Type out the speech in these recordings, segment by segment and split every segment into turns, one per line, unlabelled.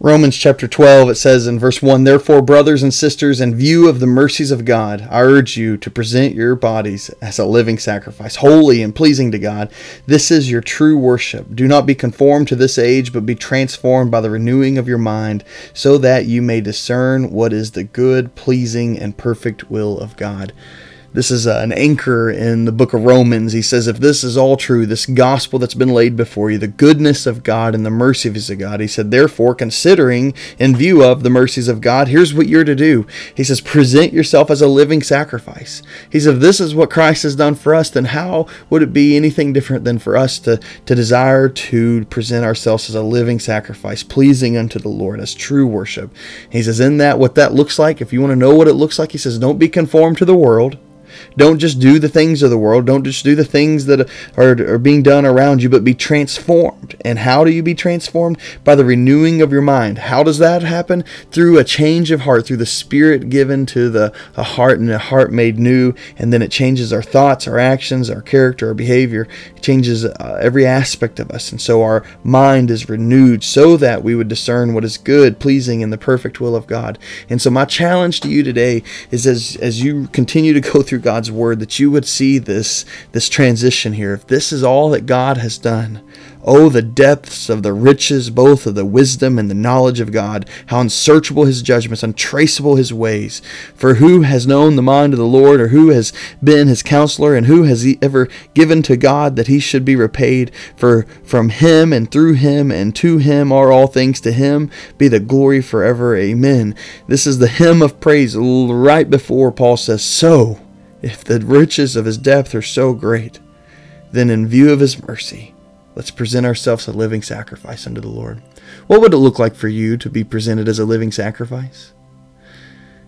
Romans chapter 12, it says in verse 1 Therefore, brothers and sisters, in view of the mercies of God, I urge you to present your bodies as a living sacrifice, holy and pleasing to God. This is your true worship. Do not be conformed to this age, but be transformed by the renewing of your mind, so that you may discern what is the good, pleasing, and perfect will of God. This is uh, an anchor in the book of Romans. He says, if this is all true, this gospel that's been laid before you, the goodness of God and the mercies of God, he said, therefore, considering in view of the mercies of God, here's what you're to do. He says, present yourself as a living sacrifice. He said, if this is what Christ has done for us, then how would it be anything different than for us to, to desire to present ourselves as a living sacrifice, pleasing unto the Lord, as true worship? He says, in that, what that looks like, if you want to know what it looks like, he says, don't be conformed to the world don't just do the things of the world. Don't just do the things that are, are being done around you, but be transformed. And how do you be transformed? By the renewing of your mind. How does that happen? Through a change of heart, through the Spirit given to the a heart and a heart made new. And then it changes our thoughts, our actions, our character, our behavior. It changes uh, every aspect of us. And so our mind is renewed so that we would discern what is good, pleasing, and the perfect will of God. And so my challenge to you today is as, as you continue to go through God's word that you would see this this transition here. If this is all that God has done, oh the depths of the riches both of the wisdom and the knowledge of God, how unsearchable his judgments, untraceable his ways. For who has known the mind of the Lord, or who has been his counselor, and who has ever given to God that he should be repaid? For from him and through him and to him are all things. To him be the glory forever. Amen. This is the hymn of praise right before Paul says, So if the riches of his depth are so great, then in view of his mercy, let's present ourselves a living sacrifice unto the Lord. What would it look like for you to be presented as a living sacrifice?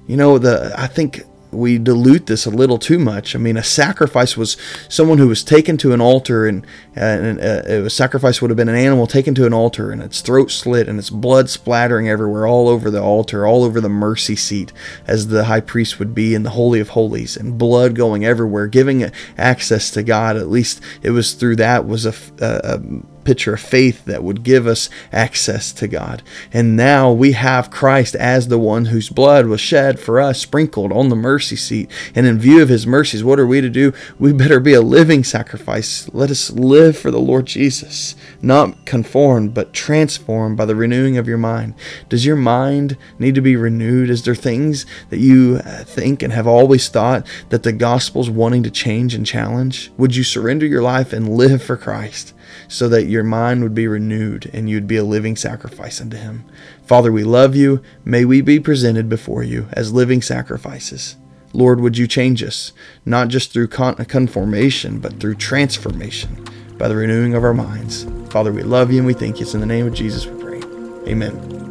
You know, the I think we dilute this a little too much. I mean, a sacrifice was someone who was taken to an altar, and, and uh, a sacrifice would have been an animal taken to an altar, and its throat slit, and its blood splattering everywhere, all over the altar, all over the mercy seat, as the high priest would be in the Holy of Holies, and blood going everywhere, giving access to God. At least it was through that was a, a, a picture of faith that would give us access to God. And now we have Christ as the one whose blood was shed for us, sprinkled on the mercy seat. And in view of his mercies, what are we to do? We better be a living sacrifice. Let us live for the Lord Jesus, not conformed, but transformed by the renewing of your mind. Does your mind need to be renewed? Is there things that you uh, think and have always thought that the gospel's wanting to change and challenge? Would you surrender your life and live for Christ? so that your mind would be renewed and you'd be a living sacrifice unto Him. Father, we love you. May we be presented before you as living sacrifices. Lord, would you change us, not just through conformation, but through transformation by the renewing of our minds. Father, we love you and we thank you. It's in the name of Jesus we pray. Amen.